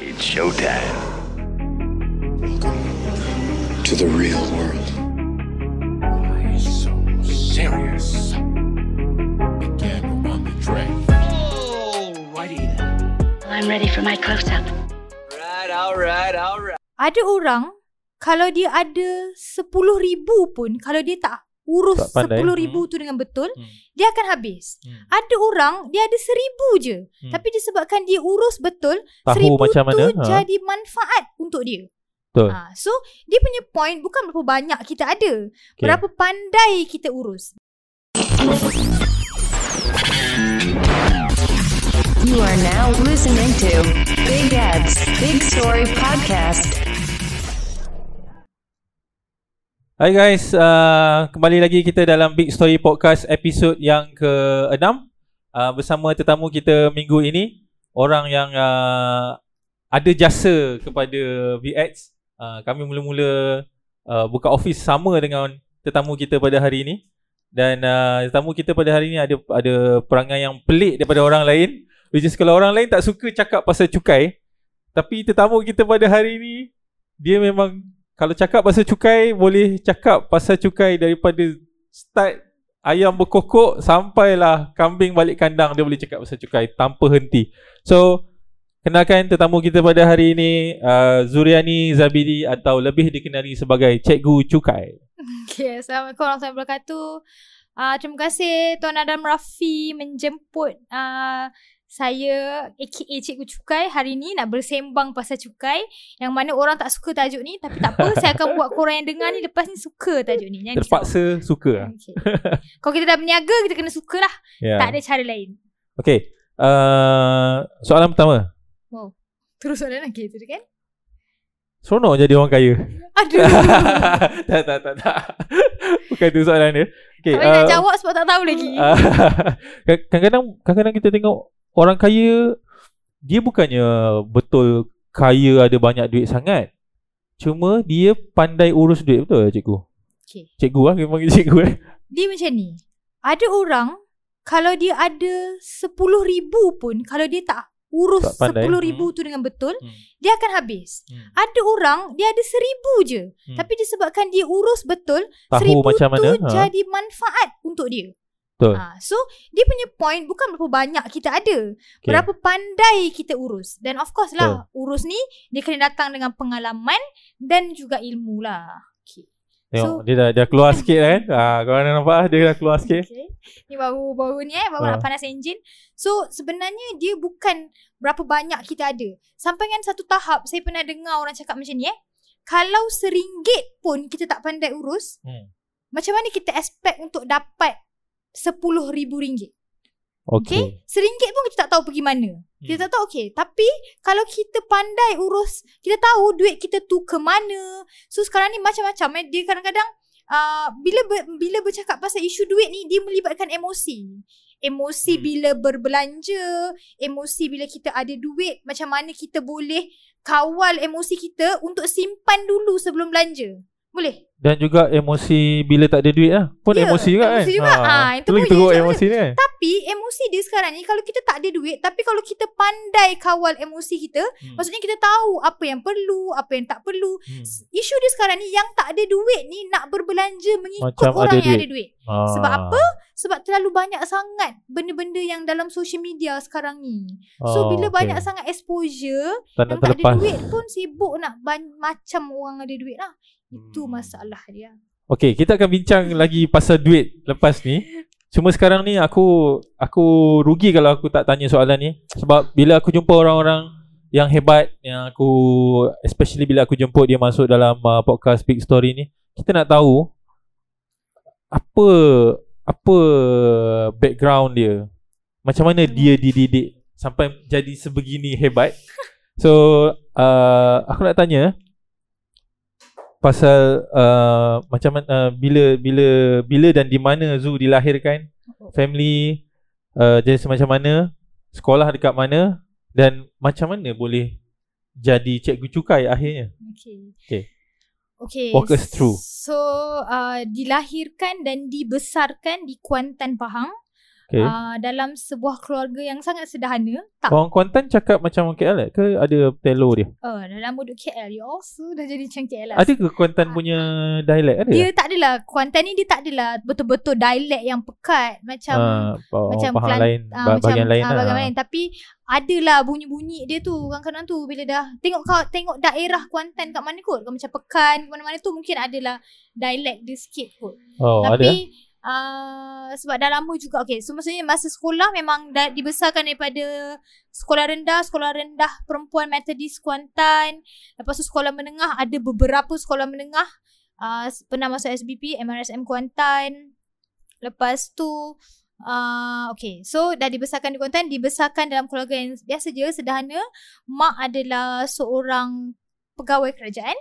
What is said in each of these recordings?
It's showtime. to the real world. Why so serious? Begin on the track. Oh, I'm ready for my close up. Ada orang kalau dia ada 10 ribu pun kalau dia tak urus. 10 ribu tu dengan betul Hmm. dia akan habis. Hmm. Ada orang dia ada seribu je Hmm. tapi disebabkan dia urus betul Tahu seribu macam tu mana, ha. jadi manfaat untuk dia. Betul. Ha, so dia punya point bukan berapa banyak kita ada, Okay. berapa pandai kita urus. You are now listening to Big Ed's Big Story Podcast. Hai guys, uh, kembali lagi kita dalam Big Story Podcast episod yang ke-6 uh, bersama tetamu kita minggu ini orang yang uh, ada jasa kepada VX. Uh, kami mula-mula uh, buka office sama dengan tetamu kita pada hari ini. Dan uh, tetamu kita pada hari ini ada ada perangai yang pelik daripada orang lain. Which is kalau orang lain tak suka cakap pasal cukai tapi tetamu kita pada hari ini dia memang kalau cakap pasal cukai boleh cakap pasal cukai daripada start ayam berkokok sampailah kambing balik kandang dia boleh cakap pasal cukai tanpa henti. So kenalkan tetamu kita pada hari ini uh, Zuriani Zabidi atau lebih dikenali sebagai Cikgu Cukai. Okay, Assalamualaikum warahmatullahi wabarakatuh. Uh, terima kasih Tuan Adam Rafi menjemput uh, saya aka Cikgu Cukai hari ni nak bersembang pasal cukai yang mana orang tak suka tajuk ni tapi tak apa saya akan buat korang yang dengar ni lepas ni suka tajuk ni. Jangan Terpaksa suka. lah. risau. Okay. Kalau kita dah berniaga kita kena suka lah. Ya. Tak ada cara lain. Okay. Uh, soalan pertama. Wow. Terus soalan lagi tu kan? Seronok jadi orang kaya. Aduh. tak, tak, tak, tak. Bukan tu soalan dia. Okay, tak boleh nak uh, jawab sebab tak tahu lagi. Kadang-kadang kadang-kadang kita tengok orang kaya dia bukannya betul kaya ada banyak duit sangat. Cuma dia pandai urus duit betul tak cikgu? Okay. Cikgu lah panggil cikgu eh. Dia macam ni. Ada orang kalau dia ada 10 ribu pun kalau dia tak urus. 10 ribu tu dengan betul Hmm. dia akan habis. Hmm. Ada orang dia ada seribu je Hmm. tapi disebabkan dia urus betul Tahu seribu macam tu mana? Ha. jadi manfaat untuk dia. Betul. Ha, so dia punya point bukan berapa banyak kita ada, Okay. berapa pandai kita urus. Dan of course lah urus ni dia kena datang dengan pengalaman dan juga ilmu lah. Okay. Tengok so- dia dah dia keluar sikit kan. Ah kau nak nampak dia dah keluar sikit. Okay. Ni baru baru ni eh baru Ha. nak panas enjin. So sebenarnya dia bukan berapa banyak kita ada. Sampai kan satu tahap saya pernah dengar orang cakap macam ni eh. Kalau seringgit pun kita tak pandai urus, Hmm. macam mana kita expect untuk dapat sepuluh ribu ringgit? Okey. Okay? Seringgit pun kita tak tahu pergi mana. Kita Hmm. tak tahu okay. Tapi kalau kita pandai urus, kita tahu duit kita tu ke mana. So sekarang ni macam-macam eh. Dia kadang-kadang uh, bila ber, bila bercakap pasal isu duit ni dia melibatkan emosi. Emosi Hmm. bila berbelanja, emosi bila kita ada duit, macam mana kita boleh kawal emosi kita untuk simpan dulu sebelum belanja. Boleh? Dan juga emosi bila tak ada duit lah. Pun Ya, emosi juga kan. emosi juga. Ah, itu tu lagi pun teruk emosi ni kan. Tapi emosi dia sekarang ni kalau kita tak ada duit tapi kalau kita pandai kawal emosi kita, Hmm. maksudnya kita tahu apa yang perlu, apa yang tak perlu. Hmm. Isu dia sekarang ni yang tak ada duit ni nak berbelanja mengikut Macam orang ada yang duit. ada duit. Ah. Sebab apa? Sebab terlalu banyak sangat benda-benda yang dalam social media sekarang ni. So Oh, bila okay. banyak sangat exposure, tak yang nak tak ada terlepas. duit pun sibuk nak ban- macam orang ada duit lah. Itu Hmm. masalah dia. Okey, kita akan bincang lagi pasal duit lepas ni. Cuma sekarang ni aku aku rugi kalau aku tak tanya soalan ni sebab bila aku jumpa orang-orang yang hebat yang aku especially bila aku jemput dia masuk dalam uh, podcast Big Story ni, kita nak tahu apa apa background dia. Macam mana dia dididik sampai jadi sebegini hebat. So, uh, aku nak tanya pasal uh, macam mana uh, bila bila bila dan di mana Zu dilahirkan, family uh, jadi semacam mana, sekolah dekat mana dan macam mana boleh jadi cikgu cukai akhirnya. Okay. Okay. Okay. Walk us through. So, uh, dilahirkan dan dibesarkan di Kuantan, Pahang. Okay. uh, dalam sebuah keluarga yang sangat sederhana. Tak Orang Kuantan cakap macam orang KL ke ada telo dia? uh, dalam duduk KL you also dah jadi macam KL lah. Ada ke Kuantan punya dialek ada? Dia tak adalah Kuantan ni dia tak adalah betul-betul dialek yang pekat macam Ah, oh, macam faham Kelan- lain, ah, ba- macam bahagian lain ah, lah. bahagian lain tapi adalah bunyi-bunyi dia tu kadang-kadang tu bila dah tengok kau tengok daerah Kuantan kat mana kot kau macam Pekan mana-mana tu mungkin adalah dialek dia sikit kot Oh, ada. Uh, sebab dah lama juga. Okay so maksudnya masa sekolah memang dah dibesarkan daripada sekolah rendah sekolah rendah perempuan Methodist Kuantan. Lepas tu sekolah menengah ada beberapa sekolah menengah. Uh, pernah masuk SBP MRSM Kuantan. Lepas tu Uh, okay, so dah dibesarkan di Kuantan, dibesarkan dalam keluarga yang biasa je, sederhana. Mak adalah seorang pegawai kerajaan.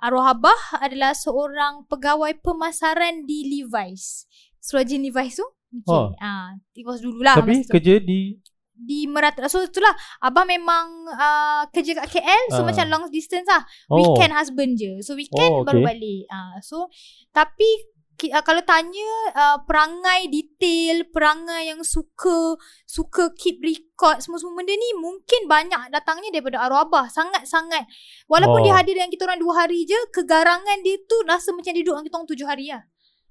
Arwah abah adalah seorang pegawai pemasaran di Levi's. Seluar jeans Levi's tu. Okay. Oh. Ah, it was dululah. Tapi tu. kerja di di Merata. So itulah, abah memang uh, kerja kat KL, so Ah. macam long distance lah. oh, Weekend husband je. So weekend Oh, baru okay. balik. Ah, so tapi uh, kalau tanya uh, perangai detail, perangai yang suka suka keep record semua-semua benda ni mungkin banyak datangnya daripada arwah abah. Sangat-sangat. Walaupun Oh. dia hadir dengan kita orang dua hari je, kegarangan dia tu rasa macam dia duduk dengan kita orang tujuh hari lah.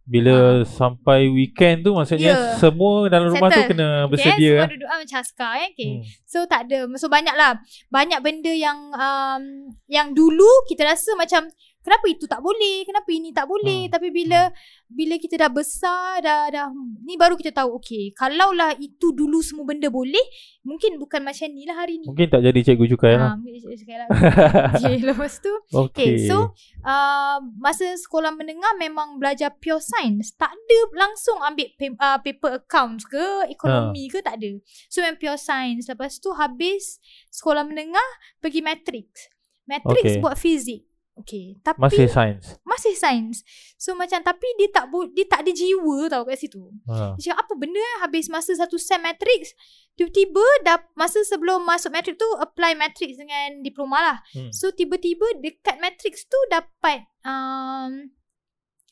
bila sampai weekend tu maksudnya Ya. semua dalam rumah tu Settle. kena Okay, bersedia. semua eh? duduk ah, macam askar eh. Okay. Hmm. So tak ada. So banyak lah. Banyak benda yang um, yang dulu kita rasa macam kenapa itu tak boleh, kenapa ini tak boleh. Hmm. Tapi bila bila kita dah besar, dah dah ni baru kita tahu okay, kalaulah itu dulu semua benda boleh, mungkin bukan macam ni lah hari ni. Mungkin tak jadi cikgu cukai lah. Ah, mungkin lah. okay, lepas tu Okay. Okay, so uh, masa sekolah menengah memang belajar pure science. Tak ada langsung ambil pa- uh, paper accounts ke, ekonomi ke, tak ada. So memang pure science. Lepas tu habis sekolah menengah, pergi matrix. Matrix Okay. buat fizik. Okay, tapi masih sains. masih science. So macam tapi dia tak dia tak ada jiwa tau kat situ. Ha. Dia cakap apa benda eh habis masa satu sem matrix tiba-tiba dah masa sebelum masuk matrix tu apply matrix dengan diploma lah. Hmm. So tiba-tiba dekat matrix tu dapat um,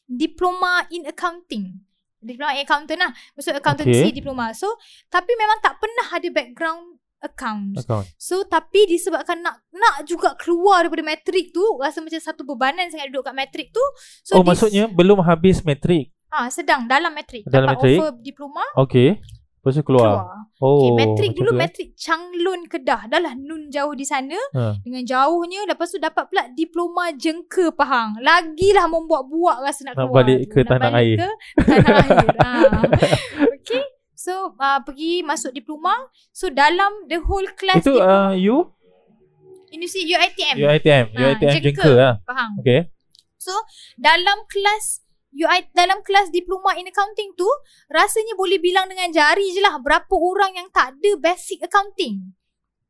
diploma in accounting. Diploma in accountant lah. Maksud accountancy Okay. diploma. So tapi memang tak pernah ada background accounts. Account. So tapi disebabkan nak nak juga keluar daripada matrik tu rasa macam satu bebanan sangat duduk kat matrik tu. So oh maksudnya belum habis matrik. ah sedang dalam matrik Dalam dapat matrik? offer diploma Okay. Lepas tu keluar. keluar. Oh. Okay, matrik dulu tu, eh? matrik Changlun Kedah. Dah lah nun jauh di sana. Ha. Dengan jauhnya lepas tu dapat pula diploma jengka Pahang. Lagilah membuat-buat rasa nak Nak keluar. balik tu. ke Nak tanah balik air. Ke tanah air. Ha. Okay. So uh, pergi masuk diploma. So dalam the whole class Itu diploma, uh, you? University UiTM. UiTM. Ah, UiTM jengka. lah. Pahang. Okay. So dalam kelas UI dalam kelas diploma in accounting tu rasanya boleh bilang dengan jari je lah berapa orang yang tak ada basic accounting.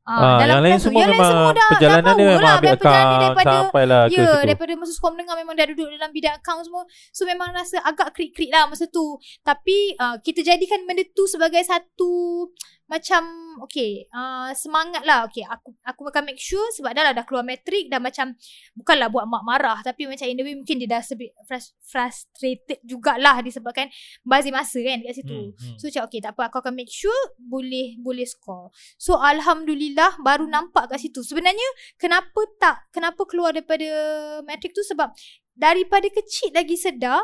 Ah, yang lain semua yang memang semua dah, perjalanan dah dia memang lah, ambil account daripada sampailah ke Ya, situ. daripada masa sekolah menengah memang dah duduk dalam bidang account semua. So memang rasa agak krik-krik lah masa tu. Tapi uh, kita jadikan benda tu sebagai satu macam okay uh, semangat lah okay aku aku akan make sure sebab dah lah dah keluar matrik dah macam bukanlah buat mak marah tapi macam in a way mungkin dia dah sebit frus- frustrated jugalah disebabkan bazir masa kan dekat situ Hmm, hmm. So cakap okay tak apa aku akan make sure boleh boleh score. So alhamdulillah baru nampak kat situ. Sebenarnya kenapa tak kenapa keluar daripada matrik tu sebab daripada kecil lagi sedar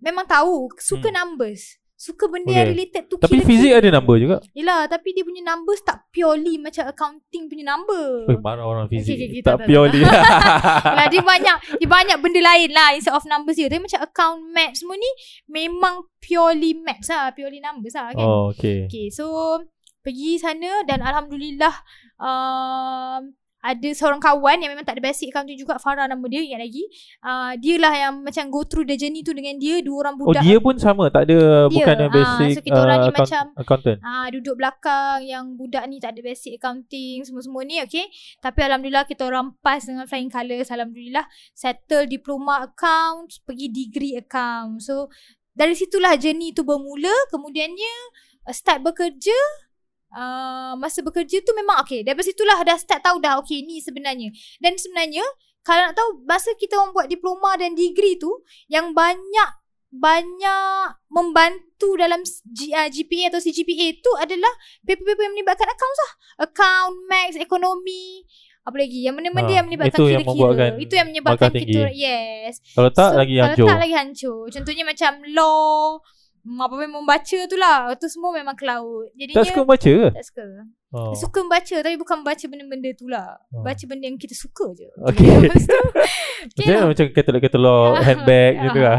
memang tahu suka Hmm. numbers. Suka benda yang Okay. related tu Tapi fizik ada number juga. Yelah tapi dia punya numbers tak purely macam accounting punya number. Eh, marah orang fizik. Okay, okay, tak tak, tak, purely. lah dia banyak dia banyak benda lain lah instead of numbers dia. Tapi macam account math semua ni memang purely maths lah, purely numbers lah kan. oh, okay. Okay, so pergi sana dan alhamdulillah um, ada seorang kawan yang memang tak ada basic accounting juga Farah nama dia ingat lagi. Uh, dia lah yang macam go through the journey tu dengan dia dua orang Oh, budak. dia pun sama. Tak ada Dia, bukan ah, basic so kita orang ni uh, account- macam accountant. Ah duduk belakang yang budak ni tak ada basic accounting semua-semua ni okay. Tapi alhamdulillah kita orang pass dengan flying colours alhamdulillah settle diploma accounts pergi degree account. So dari situlah journey tu bermula kemudiannya uh, start bekerja uh, masa bekerja tu memang okay daripada situlah dah start tahu dah okay ni sebenarnya. Dan sebenarnya kalau nak tahu masa kita orang buat diploma dan degree tu yang banyak banyak membantu dalam G, uh, GPA atau CGPA tu adalah paper-paper yang melibatkan account lah. Account, max, ekonomi, apa lagi? Yang benda-benda Ha, yang melibatkan itu yang membuatkan itu yang menyebabkan kita tinggi. yes. Kalau tak lagi kalau hancur. tak lagi hancur. Contohnya macam law, apa yang membaca tu lah. Tu semua memang cloud. Jadinya Tak suka membaca ke? tak suka. Oh. Suka membaca tapi bukan membaca benda-benda tu lah. Oh. Baca benda yang kita suka je. Okay. Lepas tu, okay Macam lah. macam katalog-katalog, handbag gitu lah.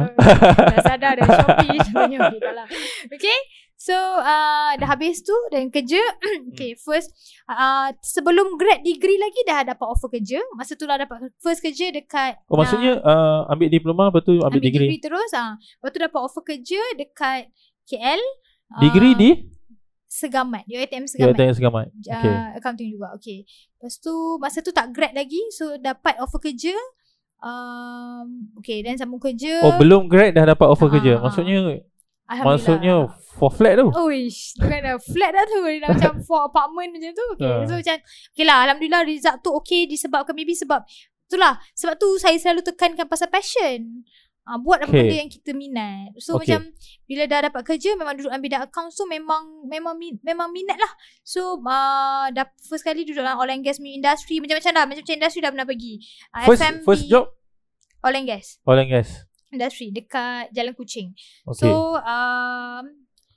Dah sadar dah Shopee contohnya okay, lah. Okay So uh, dah habis tu Dan kerja Okay first uh, Sebelum grad degree lagi Dah dapat offer kerja Masa tu lah dapat First kerja dekat Oh maksudnya uh, ambil diploma lepas tu ambil, ambil degree. degree. terus ah. Lepas tu dapat offer kerja Dekat KL Degree ah, di Segamat UiTM Segamat tanya segamat. uh, Okay. accounting juga okay lepas tu masa tu tak grad lagi so dapat offer kerja um, okay dan sambung kerja Oh belum grad dah dapat offer Ah, kerja. ah. Maksudnya Alhamdulillah. Maksudnya for flat tu. Uish, bukan dah flat dah tu. Dah macam for apartment macam tu. Okay. So macam Okay lah Alhamdulillah result tu okay Disebabkan maybe sebab Itulah. Sebab tu saya selalu tekankan pasal passion. Uh, Buat apa Okay. benda yang kita minat. So Okay. macam Bila dah dapat kerja Memang duduk dalam bidang accounts tu Memang Memang memang minat lah. So uh, Dah first kali duduk dalam oil and gas punya industry. Macam-macam dah Macam-macam industry dah pernah pergi. Uh, First FMB, first job? Oil and gas. Oil and gas. Industry Dekat Jalan Kuching Okay. So um,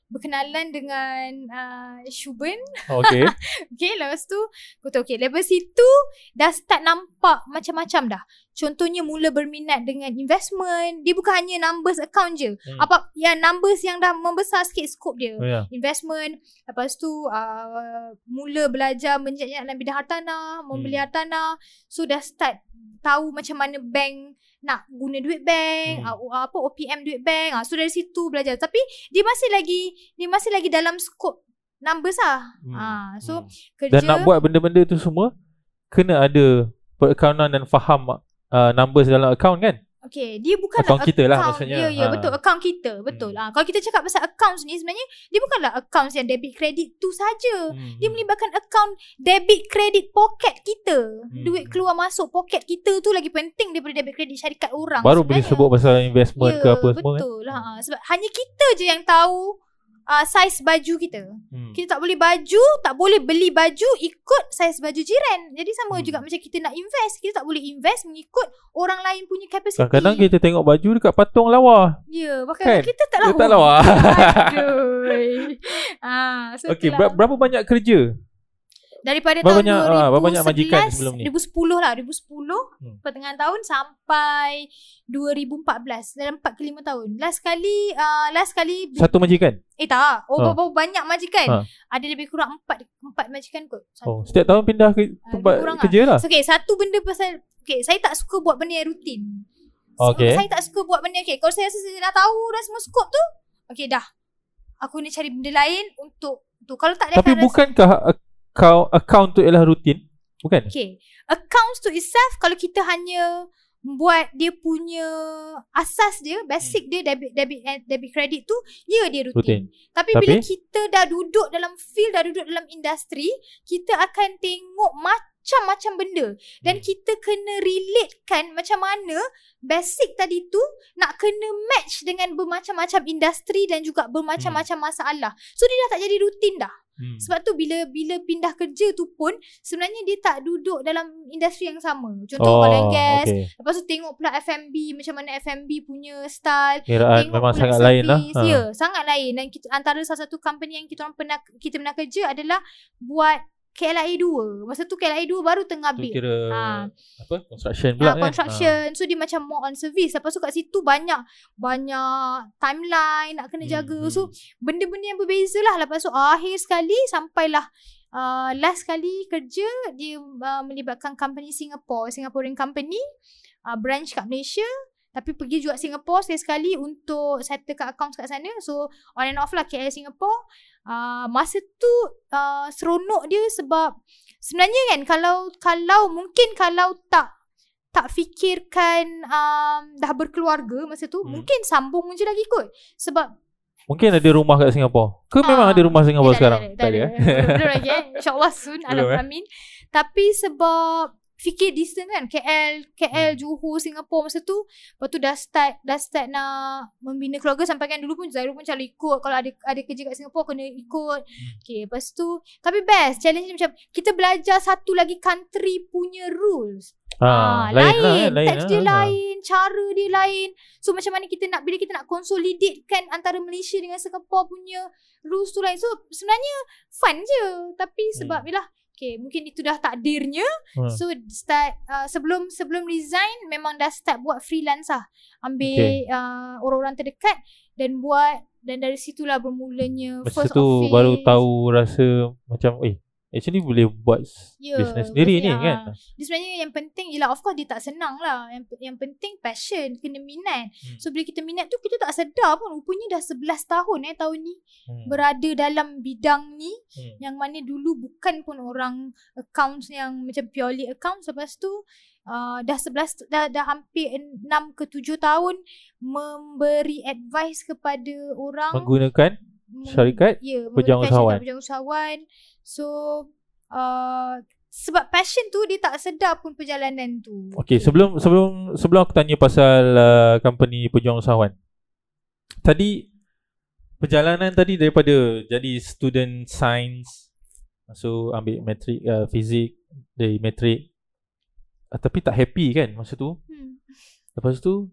Berkenalan dengan uh, Shuben okay. Okay lepas tu tahu okay Lepas situ Dah start nampak Macam-macam dah Contohnya mula berminat dengan investment Dia bukan hanya numbers account je Hmm. Apa Yang numbers yang dah membesar sikit scope dia Oh, ya. Investment Lepas tu uh, Mula belajar Menjadi dalam bidang hartanah Membeli Hmm. hartanah So dah start Tahu macam mana bank Nak guna duit bank Hmm. uh, Apa OPM duit bank uh, So dari situ belajar Tapi Dia masih lagi Dia masih lagi dalam scope Numbers lah Hmm. Ah, So Hmm. kerja Dan nak buat benda-benda tu semua kena ada perakaunan dan faham uh, numbers dalam account kan? Okay, dia bukanlah Account kita lah account. maksudnya. Ya, ya, Ha. betul. Account kita, betul. Hmm. Ah, kalau kita cakap pasal accounts ni sebenarnya dia bukanlah accounts yang debit credit tu saja. Hmm. Dia melibatkan account debit credit pocket kita. Hmm. Duit keluar masuk pocket kita tu lagi penting daripada debit credit syarikat orang. Baru boleh sebenarnya. sebut pasal investment ya, ke apa semua kan? betul lah. Ah, Sebab hanya kita je yang tahu uh, saiz baju kita. Hmm. Kita tak boleh baju, tak boleh beli baju ikut saiz baju jiran. Jadi sama Hmm. juga macam kita nak invest, kita tak boleh invest mengikut orang lain punya capacity. Kadang-kadang kita tengok baju dekat patung lawa. Ya, bahkan Kan? kita tak lawa. tak lawa. Aduh. ah, so Okey, itulah. ber- berapa banyak kerja? Daripada berapa tahun banyak- ah, berapa banyak majikan 2011, sebelum ni? 2010 lah, 2010 Hmm. pertengahan tahun sampai 2014 dalam 4 ke 5 tahun. Last kali uh, last kali Satu majikan? eh tak, oh Ah. berapa banyak majikan? Ha. Ada lebih kurang 4 4 majikan kot. Satu. Oh, setiap tahun pindah ke tempat kurang kerja lah. So, okay, satu benda pasal Okay, saya tak suka buat benda yang rutin. Okay. Saya tak suka buat benda Okay, kalau saya rasa saya dah tahu dah semua skop tu, okay dah. Aku ni cari benda lain untuk tu. Kalau tak dia Tapi akan rasa- bukankah account, account tu ialah rutin? Bukan? Okay. Accounts to itself kalau kita hanya buat dia punya asas dia, basic dia debit debit eh, debit credit tu, ya dia rutin. Rutin. Tapi, Tapi- bila kita dah duduk dalam field, dah duduk dalam industri, kita akan tengok macam-macam benda dan Hmm. kita kena relatekan macam mana basic tadi tu nak kena match dengan bermacam-macam industri dan juga bermacam-macam masalah. So dia dah tak jadi rutin dah. Hmm. Sebab tu bila bila pindah kerja tu pun sebenarnya dia tak duduk dalam industri yang sama. Contoh Oh, oil and gas. okay. Lepas tu tengok pula F&B macam mana F&B punya style. Kiraan Tengok memang sangat lain lah. service. Ya, sangat lain dan kita, antara salah satu company yang kita orang pernah kita pernah kerja adalah buat KLIA 2. Masa tu KLIA 2 baru tengah build. kira Ha. apa? Construction pula kan? construction. So dia macam more on service. Lepas tu kat situ banyak banyak timeline nak kena Hmm, jaga. hmm. So benda-benda yang berbeza lah. Lepas tu akhir sekali sampailah uh, last kali kerja dia uh, melibatkan company Singapore, Singaporean company, uh, branch kat Malaysia. Tapi pergi juga Singapore sekali-sekali untuk settlekan accounts kat sana. So on and off lah KL Singapore. Uh, masa tu uh, seronok dia sebab sebenarnya kan kalau kalau mungkin kalau tak tak fikirkan um, dah berkeluarga masa tu Hmm. mungkin sambung je lagi kot. Sebab Mungkin ada rumah kat Singapura. Ke memang Ah. ada rumah Singapura tak sekarang? ada, tak ada. eh? Belum, lagi eh. InsyaAllah soon. Belum, eh? Tapi sebab fikir distance kan KL KL Johor Singapura masa tu lepas tu dah start dah start nak membina keluarga sampai kan dulu pun Zairul pun selalu ikut kalau ada ada kerja kat Singapura kena ikut okay lepas tu tapi best challenge macam kita belajar satu lagi country punya rules Ah, Ah, lain, lah, kan? lain teks dia ah. lain, cara dia lain. So macam mana kita nak bila kita nak consolidate kan antara Malaysia dengan Singapore punya rules tu lain. So sebenarnya fun je. Tapi sebab hmm. yalah Okay, mungkin itu dah takdirnya. Hmm. So start uh, sebelum sebelum resign memang dah start buat freelance lah. Ambil okay. uh, orang-orang terdekat dan buat dan dari situlah bermulanya Masa first tu office. baru tahu rasa macam eh actually boleh buat Ya, business sendiri ni betul, kan. Dia sebenarnya yang penting ialah of course dia tak senang lah. Yang yang penting passion, kena minat. Hmm. So bila kita minat tu kita tak sedar pun rupanya dah 11 tahun eh tahun ni Hmm. berada dalam bidang ni Hmm. yang mana dulu bukan pun orang accounts yang macam purely accounts lepas tu uh, dah 11 dah dah hampir 6 ke 7 tahun memberi advice kepada orang Menggunakan syarikat ya, pejuang usahawan. So uh, sebab passion tu dia tak sedar pun perjalanan tu. Okay, sebelum sebelum sebelum aku tanya pasal uh, company pejuang usahawan. Tadi perjalanan tadi daripada jadi student science masuk ambil matrik uh, fizik dari matrik uh, tapi tak happy kan masa tu. Hmm. Lepas tu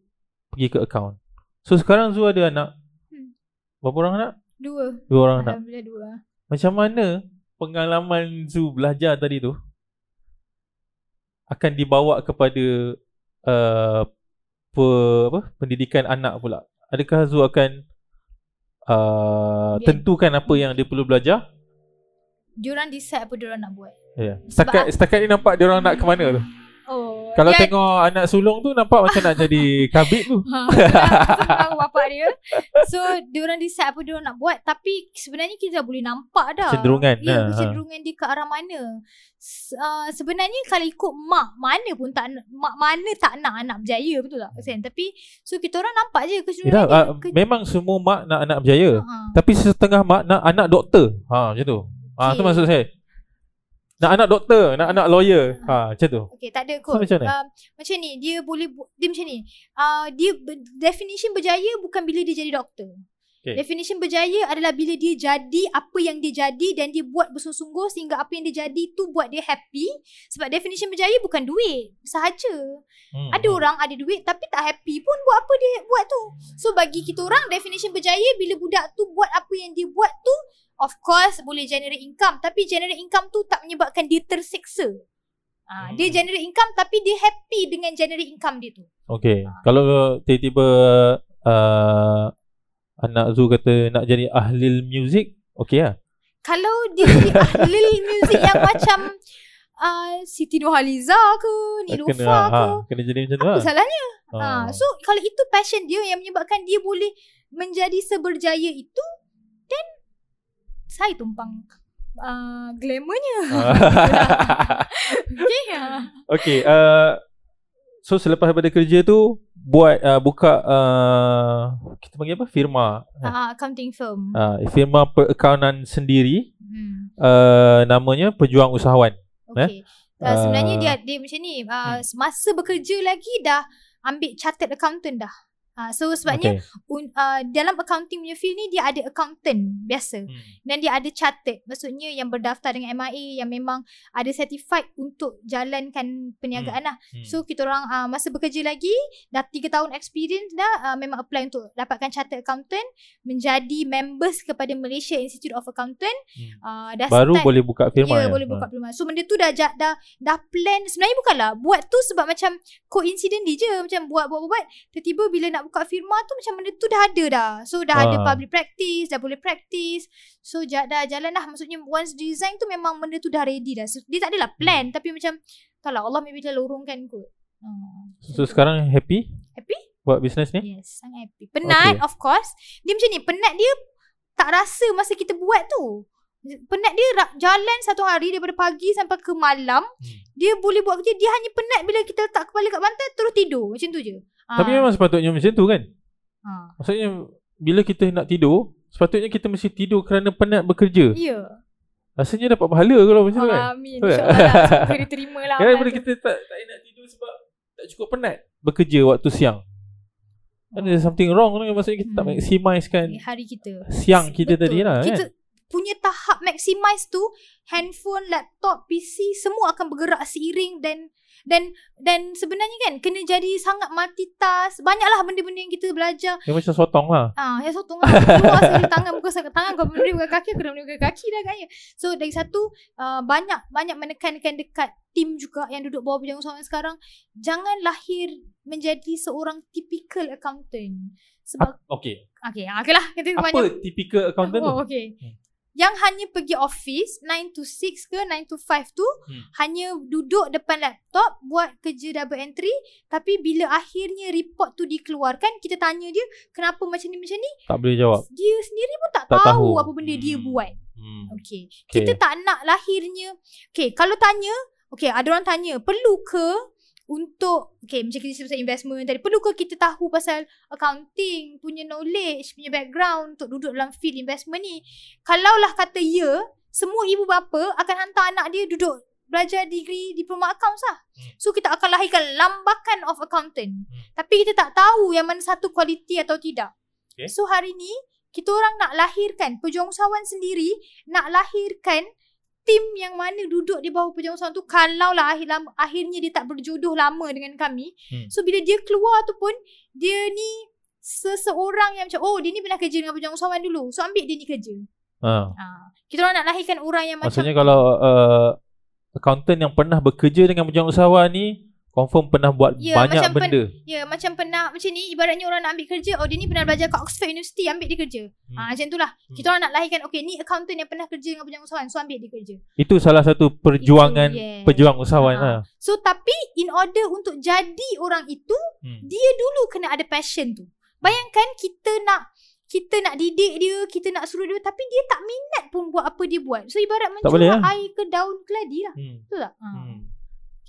pergi ke account. So sekarang Zu ada anak. Hmm. Berapa orang anak? Dua. Dua orang anak. Alhamdulillah dua. Macam mana pengalaman Zu belajar tadi tu akan dibawa kepada uh, pe, apa pendidikan anak pula. Adakah Zu akan uh, Biar- tentukan apa yang dia perlu belajar? Diorang decide apa diorang nak buat. Ya. Setakat setakat ni nampak dia orang nak ke mana tu? Oh. Kalau dia- tengok anak sulung tu nampak macam nak jadi kabit tu. Ha, bapak dia. So, diorang decide apa diorang nak buat. Tapi sebenarnya kita dah boleh nampak dah. Cenderungan, Ya, ha, ha. kecenderungan dia ke arah mana. Uh, sebenarnya kalau ikut mak, mana pun tak mak mana tak nak anak berjaya, betul tak? Sen? Tapi, so kita orang nampak je Ya, kecenderungan uh, dia. Ke- memang semua mak nak anak berjaya. Ha. Tapi setengah mak nak anak doktor. Ha macam tu. Ha tu Okey. maksud saya. Nak anak doktor, nak anak lawyer. Ha macam tu. Okay, tak ada So, kot. macam mana? Uh, macam ni, dia boleh, dia macam ni. Uh, dia, definition berjaya bukan bila dia jadi doktor. Okay. Definition berjaya adalah bila dia jadi apa yang dia jadi dan dia buat bersungguh-sungguh sehingga apa yang dia jadi tu buat dia happy. Sebab definition berjaya bukan duit. Sahaja. Hmm. Ada orang ada duit tapi tak happy pun buat apa dia buat tu. So bagi kita orang definition berjaya bila budak tu buat apa yang dia buat tu of course boleh generate income tapi generate income tu tak menyebabkan dia tersiksa. Ah, Hmm. dia generate income tapi dia happy dengan generate income dia tu. Okay. Kalau tiba-tiba uh, anak Zu kata nak jadi ahli muzik, okay lah. Kalau dia jadi ahli muzik yang macam uh, Siti Nurhaliza ke, Nilofa kena, ke, ha, kena jadi macam tu apa lah. salahnya? Ha. Ha, so kalau itu passion dia yang menyebabkan dia boleh menjadi seberjaya itu, saya tumpang uh, glamournya. okay, ha. okay. Uh, so selepas daripada kerja tu buat uh, buka uh, kita panggil apa? Firma. uh, accounting firm. Uh, firma perakaunan sendiri Hmm. uh, namanya Pejuang Usahawan. Okay. Uh, sebenarnya Ah. dia dia macam ni, uh, Hmm. masa bekerja lagi dah ambil chartered accountant dah. Uh, so sebabnya okay. un, uh, dalam accounting punya field ni dia ada accountant biasa Hmm. dan dia ada chartered maksudnya yang berdaftar dengan MIA yang memang ada certified untuk jalankan perniagaan lah Hmm. so kita orang uh, masa bekerja lagi dah 3 tahun experience dah uh, memang apply untuk dapatkan chartered accountant menjadi members kepada Malaysia Institute of Accountant Hmm. uh, dah Baru start boleh buka firma. Ya, ya? boleh buka firma. So benda tu dah dah dah, dah plan sebenarnya bukanlah buat tu sebab macam coincidentally je macam buat buat buat, buat tiba-tiba bila nak buka firma tu macam benda tu dah ada dah. So dah ada Ah. public practice, dah boleh practice. So ja, dah jalan lah maksudnya once design tu memang benda tu dah ready dah. So, dia tak adalah plan Hmm. tapi macam tak lah Allah maybe dah lorongkan kot. Hmm. So sekarang happy Happy? buat bisnes ni? Yes, sangat happy. Penat Okay. of course. Dia macam ni, penat dia tak rasa masa kita buat tu. Penat dia jalan satu hari daripada pagi sampai ke malam. Hmm. Dia boleh buat kerja. Dia hanya penat bila kita letak kepala kat bantal terus tidur. Macam tu je. Tapi memang sepatutnya macam tu kan? Ha. Maksudnya bila kita nak tidur, sepatutnya kita mesti tidur kerana penat bekerja. Ya. Rasanya dapat pahala kalau macam tu kan. Amin. Tak? InsyaAllah lah. Semoga diterima lah. Kan tu. kita tak, tak nak tidur sebab tak cukup penat bekerja waktu siang. Kan Ada something wrong kan maksudnya kita tak Hmm. maximizekan Hari kita. siang kita Betul. tadi lah Kita kan. punya tahap maximize tu handphone, laptop, PC semua akan bergerak seiring dan dan dan sebenarnya kan kena jadi sangat multitask. Banyaklah benda-benda yang kita belajar. Dia macam sotong lah. Ah, yang sotong lah. Keluar sekali tangan buka sekali tangan kau benda buka kaki aku dah benda buka kaki dah kayaknya. So dari satu uh, banyak banyak menekankan dekat tim juga yang duduk bawah bidang usahawan sekarang jangan lahir menjadi seorang typical accountant. Sebab Ap- okay. okey, ah, okey lah kita Apa banyak typical accountant tu? Oh, okay. Hmm. Yang hanya pergi office 9 to 6 ke 9 to 5 tu Hmm. hanya duduk depan laptop buat kerja double entry tapi bila akhirnya report tu dikeluarkan kita tanya dia kenapa macam ni macam ni Tak boleh jawab. dia sendiri pun tak, Tak tahu, tahu. apa benda dia Hmm. buat. Hmm. Okay. Okay. Kita tak nak lahirnya Okay kalau tanya Okay ada orang tanya Perlu ke untuk Okay macam kita sebut investment tadi Perlu ke kita tahu pasal Accounting Punya knowledge Punya background Untuk duduk dalam field investment ni Kalaulah kata ya Semua ibu bapa Akan hantar anak dia duduk Belajar degree Diploma accounts lah Hmm. So kita akan lahirkan Lambakan of accountant Hmm. Tapi kita tak tahu Yang mana satu kualiti atau tidak Okay. So hari ni Kita orang nak lahirkan Pejuang usahawan sendiri Nak lahirkan tim yang mana duduk di bawah usahawan tu kalau lah akhir lama, akhirnya dia tak berjodoh lama dengan kami. Hmm. So bila dia keluar tu pun dia ni seseorang yang macam oh dia ni pernah kerja dengan pejuang usahawan dulu. So ambil dia ni kerja. Ha. Ha. Kita orang nak lahirkan orang yang Maksudnya macam kalau uh, accountant yang pernah bekerja dengan pejuang usahawan ni confirm pernah buat Ya, banyak macam pen- benda. ya macam pernah macam ni ibaratnya orang nak ambil kerja oh dia ni pernah belajar kat Oxford University ambil dia kerja. Hmm. Ha macam itulah. Hmm. Kita orang nak lahirkan okay ni accountant yang pernah kerja dengan pejuang usahawan so ambil dia kerja. Itu salah satu perjuangan Itu, yes. pejuang usahawan Ha. lah. So tapi in order untuk jadi orang itu Hmm. dia dulu kena ada passion tu. Bayangkan kita nak kita nak didik dia, kita nak suruh dia tapi dia tak minat pun buat apa dia buat. So ibarat boleh menjual lah. air ke daun keladi lah. Hmm. Betul tak? Ha. Hmm.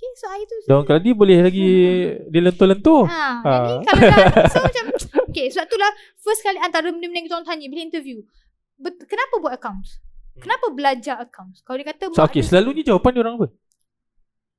Okay, so air tu Daun keladi boleh lagi dilentur-lentur. Ha, Ha. jadi kalau dah so macam okay, sebab itulah first kali antara benda-benda yang kita orang tanya bila interview. Bet, kenapa buat accounts? Kenapa belajar accounts? Kalau dia kata So, okay, selalu ni jawapan dia orang apa?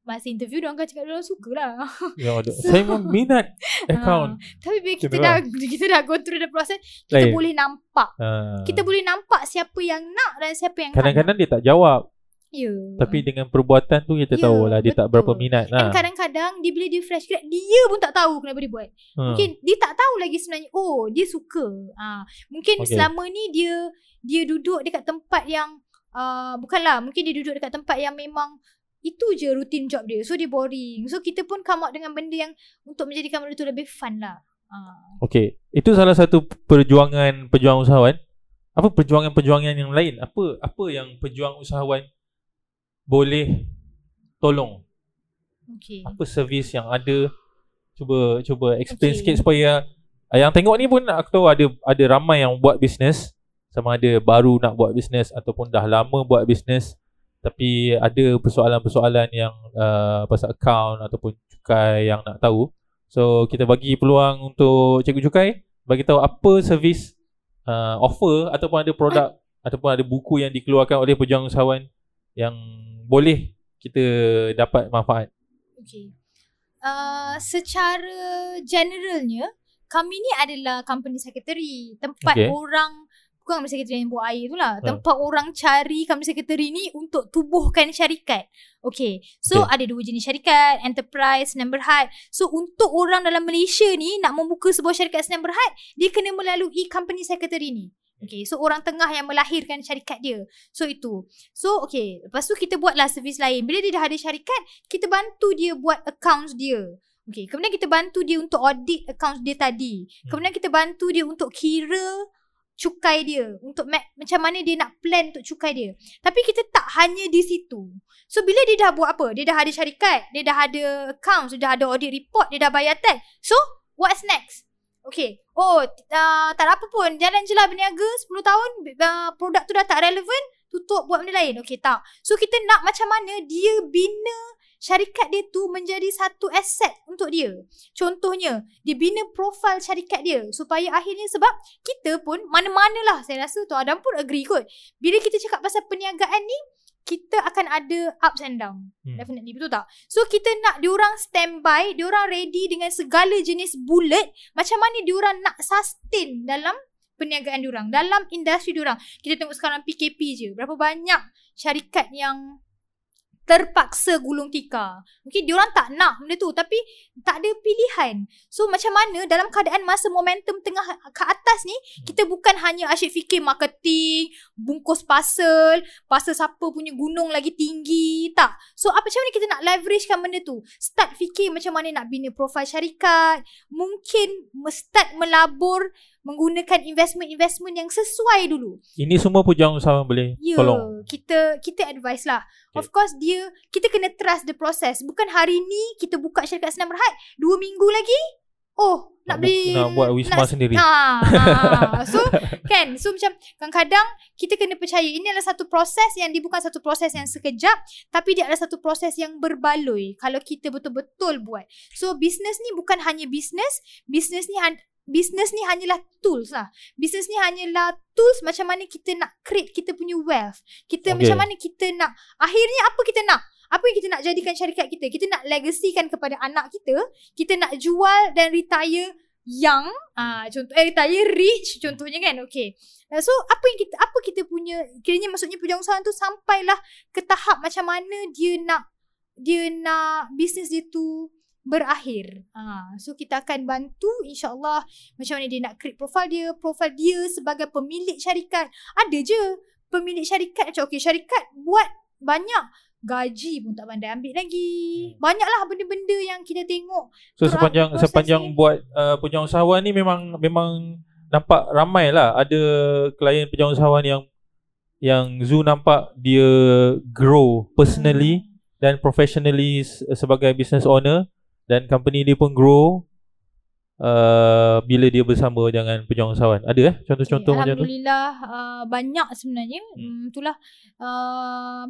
masa interview dia orang akan cakap dia orang suka lah. Ya, ada. Saya memang minat account. Tapi bila kita dah lah. kita dah go through the process, kita Lain. boleh nampak. Ha. Kita boleh nampak siapa yang nak dan siapa yang tak nak. Kadang-kadang dia tak jawab. Ya. Tapi dengan perbuatan tu kita Ya, tahu lah dia tak betul. berapa minat lah. kadang-kadang dia bila dia fresh grad dia pun tak tahu kenapa dia buat. Hmm. Mungkin dia tak tahu lagi sebenarnya oh dia suka. Ah mungkin Okay. selama ni dia dia duduk dekat tempat yang uh, bukanlah mungkin dia duduk dekat tempat yang memang itu je rutin job dia. So dia boring. So kita pun come out dengan benda yang untuk menjadikan benda tu lebih fun lah. Ah. Okay. Itu salah satu perjuangan pejuang usahawan. Apa perjuangan-perjuangan yang lain? Apa apa yang pejuang usahawan boleh tolong? Okay. Apa servis yang ada? Cuba cuba explain Okay. sikit supaya ah, yang tengok ni pun aku tahu ada ada ramai yang buat bisnes sama ada baru nak buat bisnes ataupun dah lama buat bisnes tapi ada persoalan-persoalan yang uh, pasal account ataupun cukai yang nak tahu. So kita bagi peluang untuk cikgu cukai bagi tahu apa servis uh, offer ataupun ada produk ataupun ada buku yang dikeluarkan oleh pejuang usahawan yang boleh kita dapat manfaat. Okay. Uh, secara generalnya, kami ni adalah company secretary. Tempat Okay. orang, bukan company secretary yang buat air tu lah. Ha. Tempat orang cari company secretary ni untuk tubuhkan syarikat. Okay. So, Okay. ada dua jenis syarikat, enterprise, senam berhad. So, untuk orang dalam Malaysia ni nak membuka sebuah syarikat senam berhad, dia kena melalui company secretary ni. Okay, so orang tengah yang melahirkan syarikat dia. So itu. So okay, lepas tu kita buatlah servis lain. Bila dia dah ada syarikat, kita bantu dia buat accounts dia. Okay, kemudian kita bantu dia untuk audit accounts dia tadi. Hmm. Kemudian kita bantu dia untuk kira cukai dia. Untuk ma- macam mana dia nak plan untuk cukai dia. Tapi kita tak hanya di situ. So bila dia dah buat apa? Dia dah ada syarikat, dia dah ada accounts, dia dah ada audit report, dia dah bayar tax. So, what's next? Okay. Oh, uh, tak apa pun. Jalan je lah berniaga 10 tahun. Uh, produk tu dah tak relevan. Tutup buat benda lain. Okay, tak. So, kita nak macam mana dia bina syarikat dia tu menjadi satu aset untuk dia. Contohnya, dia bina profil syarikat dia. Supaya akhirnya sebab kita pun mana-mana lah. Saya rasa Tuan Adam pun agree kot. Bila kita cakap pasal perniagaan ni, kita akan ada ups and down. Hmm. Definitely betul tak? So kita nak diorang standby, diorang ready dengan segala jenis bullet macam mana diorang nak sustain dalam perniagaan diorang, dalam industri diorang. Kita tengok sekarang PKP je. Berapa banyak syarikat yang terpaksa gulung tikar. Mungkin diorang tak nak benda tu tapi tak ada pilihan. So macam mana dalam keadaan masa momentum tengah ke atas ni, kita bukan hanya asyik fikir marketing, bungkus parcel, parcel siapa punya gunung lagi tinggi, tak. So apa macam mana kita nak leveragekan benda tu? Start fikir macam mana nak bina profil syarikat, mungkin start melabur menggunakan investment-investment yang sesuai dulu. Ini semua pujang usahawan boleh Ya, tolong. kita kita advice lah. Okay. Of course dia kita kena trust the process. Bukan hari ni kita buka syarikat senam berhad, dua minggu lagi oh nak, Nak beli nak buat wisma sendiri. Ha, ha. So kan So macam Kadang-kadang Kita kena percaya Ini adalah satu proses Yang dia bukan satu proses yang sekejap Tapi dia adalah satu proses yang berbaloi Kalau kita betul-betul buat So business ni bukan hanya business Business ni Business ni hanyalah tools lah. Business ni hanyalah tools Macam mana kita nak create Kita punya wealth. Kita Okay. macam mana kita nak Akhirnya apa kita nak? Apa yang kita nak jadikan syarikat kita? Kita nak legacykan kepada anak kita Kita nak jual dan retire young ah contoh eh retire rich contohnya kan? Okey. Uh, so apa yang kita apa kita punya kiranya maksudnya pujangsawan tu sampailah ke tahap macam mana dia nak dia nak bisnes dia tu berakhir. Ha, so kita akan bantu insyaAllah macam mana dia nak create profile dia. Profile dia sebagai pemilik syarikat. Ada je pemilik syarikat macam okay syarikat buat banyak. Gaji pun tak pandai ambil lagi. Banyaklah benda-benda yang kita tengok. So sepanjang sepanjang ni. buat uh, pujang usahawan ni memang memang nampak ramai lah ada klien pujang usahawan yang yang Zoo nampak dia grow personally Hmm. dan professionally se- sebagai business owner dan company dia pun grow uh, bila dia bersama dengan pujang usahawan. Ada eh contoh-contoh macam tu? Alhamdulillah uh, banyak sebenarnya. Hmm. Hmm. Itulah uh,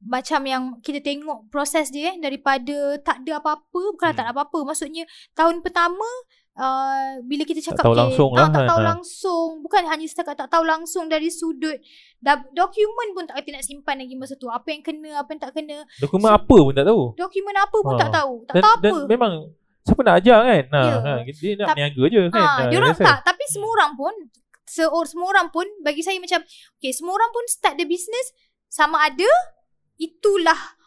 macam yang kita tengok proses dia eh daripada tak ada apa-apa bukan Hmm. tak ada apa-apa maksudnya tahun pertama uh, bila kita cakap tahu okay, langsung ah, lah tak kan, tahu ah. langsung bukan hanya setakat tak tahu langsung dari sudut da- dokumen pun tak kerti nak simpan lagi masa tu apa yang kena apa yang tak kena Dokumen So- apa pun tak tahu. dokumen apa pun Ah. tak tahu tak Dan, tahu dan apa memang siapa nak ajar kan? Ha, Ya. ha, dia nak Tap- niaga je kan. Ah, Ha, dia orang tak tapi semua orang pun se semua orang pun bagi saya macam okay semua orang pun start the business sama ada itulah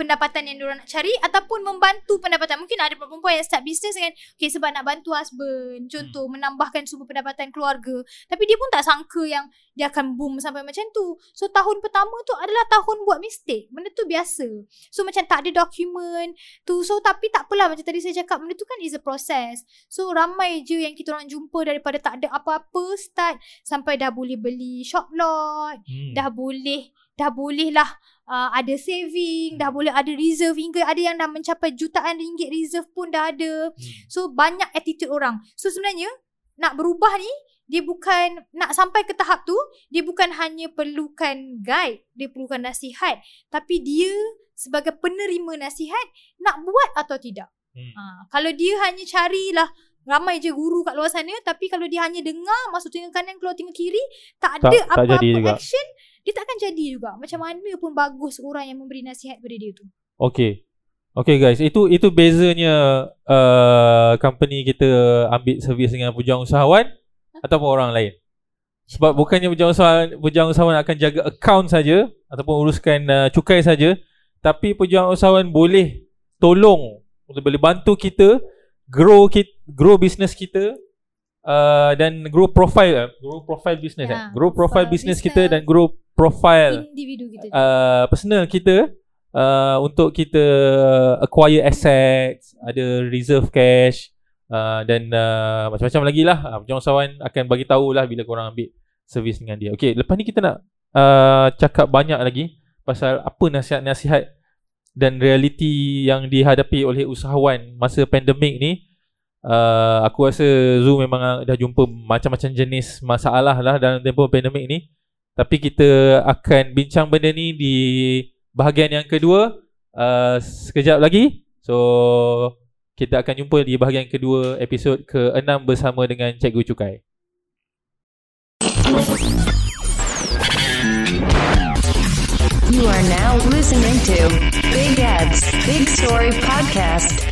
pendapatan yang diorang nak cari ataupun membantu pendapatan. Mungkin ada perempuan yang start business kan okay, sebab nak bantu husband, contoh Hmm. menambahkan sumber pendapatan keluarga. Tapi dia pun tak sangka yang dia akan boom sampai macam tu. So tahun pertama tu adalah tahun buat mistake. Benda tu biasa. So macam tak ada dokumen tu. So tapi tak apalah macam tadi saya cakap benda tu kan is a process. So ramai je yang kita orang jumpa daripada tak ada apa-apa start sampai dah boleh beli shop lot, Hmm. dah boleh dah boleh lah uh, ada saving, dah boleh ada reserve hingga ada yang dah mencapai jutaan ringgit reserve pun dah ada. Hmm. So banyak attitude orang. So sebenarnya nak berubah ni dia bukan nak sampai ke tahap tu dia bukan hanya perlukan guide, dia perlukan nasihat, tapi dia sebagai penerima nasihat nak buat atau tidak. Hmm. Ha, kalau dia hanya carilah ramai je guru kat luar sana tapi kalau dia hanya dengar masuk telinga kanan keluar telinga kiri tak Tak- ada apa-apa juga. Dia tak akan jadi juga. Macam mana pun bagus orang yang memberi nasihat pada dia tu. Okay. Okay guys, itu itu bezanya uh, company kita ambil servis dengan pujang usahawan ataupun orang lain. Sebab bukannya pujang usahawan pujang usahawan akan jaga account saja ataupun uruskan uh, cukai saja, tapi pujang usahawan boleh tolong boleh bantu kita grow kita, grow business kita uh, dan grow profile uh, grow profile business Ya, eh. grow profile profile business business. kita dan grow profile Individu kita. uh, personal kita uh, untuk kita acquire assets, ada reserve cash uh, dan uh, macam-macam lagi lah. Uh, Pujang usahawan akan bagi tahu lah bila korang ambil servis dengan dia. Okay, lepas ni kita nak uh, cakap banyak lagi pasal apa nasihat-nasihat dan realiti yang dihadapi oleh usahawan masa pandemik ni. Uh, aku rasa Zoo memang dah jumpa macam-macam jenis masalah lah dalam tempoh pandemik ni. Tapi kita akan bincang benda ni di bahagian yang kedua uh, sekejap lagi. So kita akan jumpa di bahagian kedua episod ke-6 bersama dengan Cikgu Cukai. You are now listening to Big Ads Big Story Podcast.